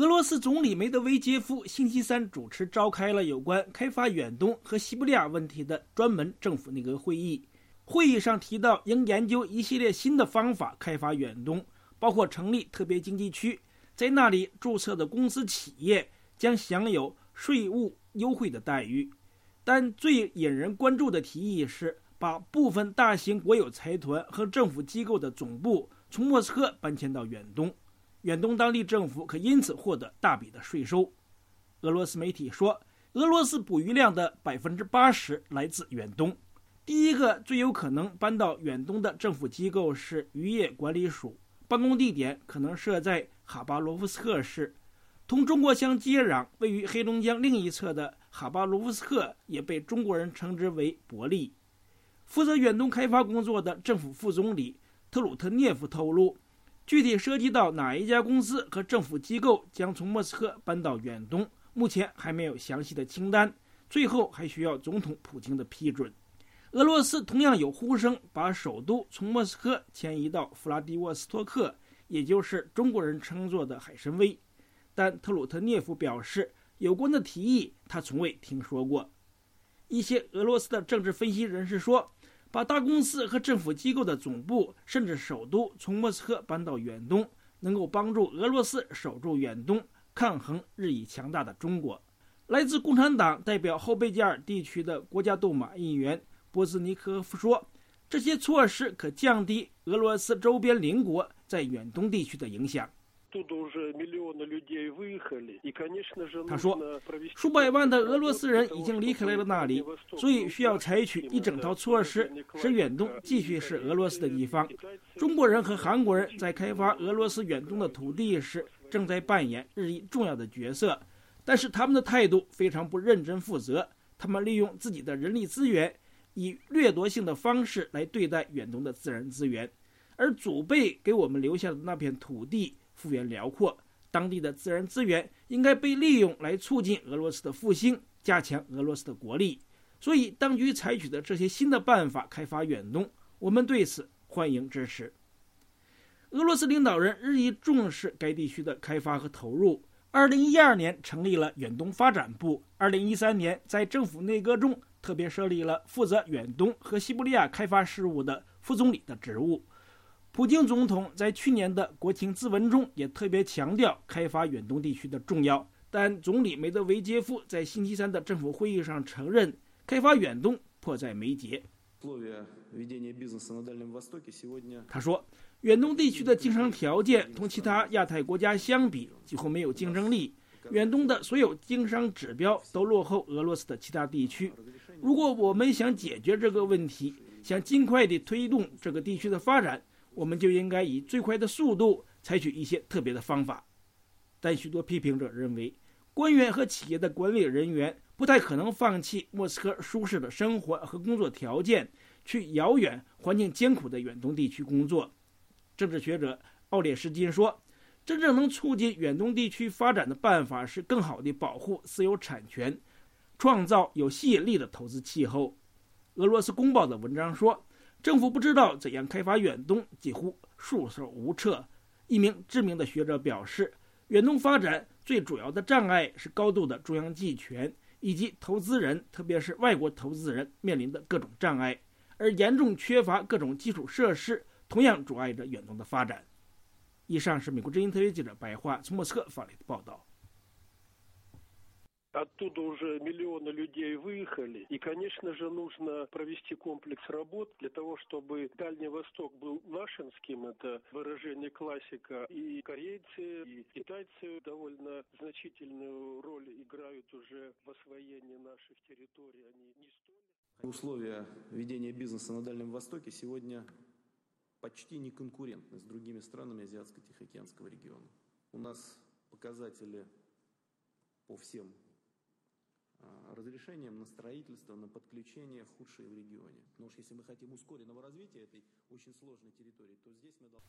俄罗斯总理梅德韦杰夫星期三主持召开了有关开发远东和西伯利亚问题的专门政府内阁会议。会议上提到，应研究一系列新的方法开发远东，包括成立特别经济区，在那里注册的公司企业将享有税务优惠的待遇。但最引人关注的提议是，把部分大型国有财团和政府机构的总部从莫斯科搬迁到远东。远东当地政府可因此获得大笔的税收。俄罗斯媒体说，俄罗斯捕鱼量的百分之八十来自远东。第一个最有可能搬到远东的政府机构是渔业管理署，办公地点可能设在哈巴罗夫斯克市。同中国相接壤、位于黑龙江另一侧的哈巴罗夫斯克也被中国人称之为伯利。负责远东开发工作的政府副总理特鲁特涅夫透露。具体涉及到哪一家公司和政府机构将从莫斯科搬到远东，目前还没有详细的清单，最后还需要总统普京的批准。俄罗斯同样有呼声把首都从莫斯科迁移到弗拉迪沃斯托克，也就是中国人称作的海参崴，但特鲁特涅夫表示，有关的提议他从未听说过。一些俄罗斯的政治分析人士说。把大公司和政府机构的总部甚至首都从莫斯科搬到远东，能够帮助俄罗斯守住远东，抗衡日益强大的中国。来自共产党代表后贝加尔地区的国家杜马议员波兹尼科夫说：“这些措施可降低俄罗斯周边邻国在远东地区的影响。”他说：“数百万的俄罗斯人已经离开了那里，所以需要采取一整套措施，使远东继续是俄罗斯的地方。中国人和韩国人在开发俄罗斯远东的土地时，正在扮演日益重要的角色，但是他们的态度非常不认真负责。他们利用自己的人力资源，以掠夺性的方式来对待远东的自然资源，而祖辈给我们留下的那片土地。”幅员辽阔，当地的自然资源应该被利用来促进俄罗斯的复兴，加强俄罗斯的国力。所以，当局采取的这些新的办法开发远东，我们对此欢迎支持。俄罗斯领导人日益重视该地区的开发和投入。二零一二年成立了远东发展部，二零一三年在政府内阁中特别设立了负责远东和西伯利亚开发事务的副总理的职务。普京总统在去年的国情咨文中也特别强调开发远东地区的重要，但总理梅德韦杰夫在星期三的政府会议上承认，开发远东迫在眉睫。他说，远东地区的经商条件同其他亚太国家相比几乎没有竞争力，远东的所有经商指标都落后俄罗斯的其他地区。如果我们想解决这个问题，想尽快地推动这个地区的发展，我们就应该以最快的速度采取一些特别的方法，但许多批评者认为，官员和企业的管理人员不太可能放弃莫斯科舒适的生活和工作条件，去遥远、环境艰苦的远东地区工作。政治学者奥列什金说：“真正能促进远东地区发展的办法是更好地保护私有产权，创造有吸引力的投资气候。”俄罗斯公报的文章说。政府不知道怎样开发远东，几乎束手无策。一名知名的学者表示，远东发展最主要的障碍是高度的中央集权，以及投资人，特别是外国投资人面临的各种障碍，而严重缺乏各种基础设施，同样阻碍着远东的发展。以上是美国之音特约记者白桦从莫斯科发来的报道。Оттуда уже миллионы людей выехали. И, конечно же, нужно провести комплекс работ для того, чтобы Дальний Восток был нашинским. Это выражение классика. И корейцы, и китайцы довольно значительную роль играют уже в освоении наших территорий. Они не столь... Условия ведения бизнеса на Дальнем Востоке сегодня почти не конкурентны с другими странами Азиатско-Тихоокеанского региона. У нас показатели по всем разрешением на строительство, на подключение худшие в регионе. Потому что если мы хотим ускоренного развития этой очень сложной территории, то здесь мы должны...